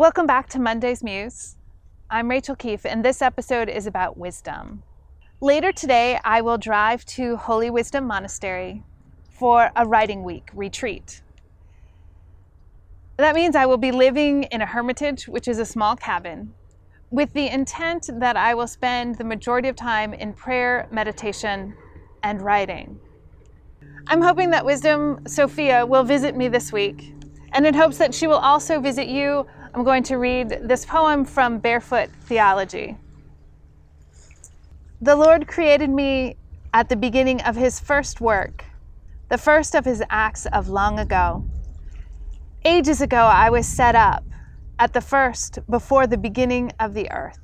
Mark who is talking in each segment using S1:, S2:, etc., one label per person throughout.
S1: Welcome back to Monday's Muse. I'm Rachael Keefe, and this episode is about wisdom. Later today, I will drive to Holy Wisdom Monastery for a writing week retreat. That means I will be living in a hermitage, which is a small cabin, with the intent that I will spend the majority of time in prayer, meditation, and writing. I'm hoping that Wisdom Sophia will visit me this week, and in hopes that she will also visit you, I'm going to read this poem from Barefoot Theology. The Lord created me at the beginning of his first work, the first of his acts of long ago. Ages ago, I was set up at the first before the beginning of the earth.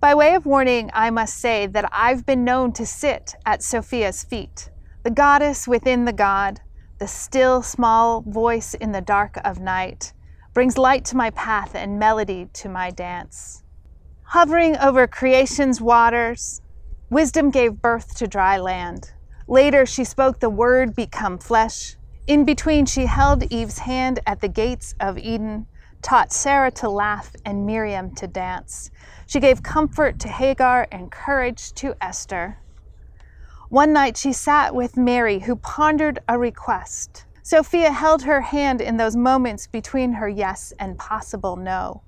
S1: By way of warning, I must say that I've been known to sit at Sophia's feet, the goddess within the god, the still small voice in the dark of night, brings light to my path and melody to my dance. Hovering over creation's waters, wisdom gave birth to dry land. Later, she spoke the word become flesh. In between, she held Eve's hand at the gates of Eden, taught Sarah to laugh and Miriam to dance. She gave comfort to Hagar and courage to Esther. One night she sat with Mary, who pondered a request. Sophia held her hand in those moments between her yes and possible no.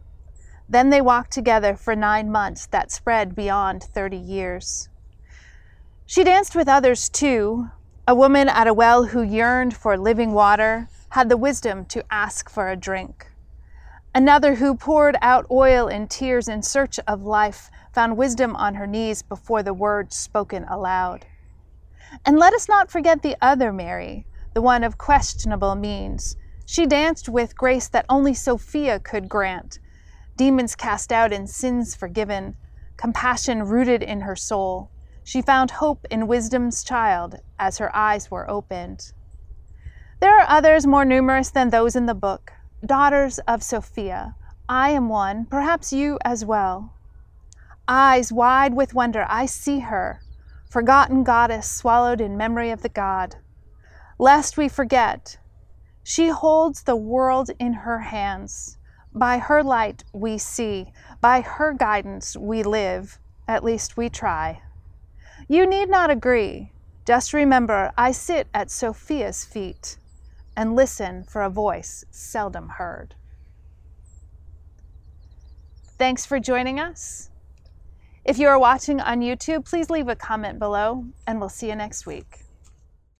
S1: Then they walked together for nine months that spread beyond 30 years. She danced with others too. A woman at a well who yearned for living water had the wisdom to ask for a drink. Another who poured out oil and tears in search of life found wisdom on her knees before the words spoken aloud. And let us not forget the other Mary, the one of questionable means. She danced with grace that only Sophia could grant, demons cast out and sins forgiven, compassion rooted in her soul. She found hope in wisdom's child as her eyes were opened. There are others more numerous than those in the book, daughters of Sophia. I am one, perhaps you as well. Eyes wide with wonder, I see her, forgotten goddess swallowed in memory of the God. Lest we forget, she holds the world in her hands. By her light we see, by her guidance we live, at least we try. You need not agree. Just remember, I sit at Sophia's feet and listen for a voice seldom heard. Thanks for joining us. If you are watching on YouTube, please leave a comment below, and we'll see you next week.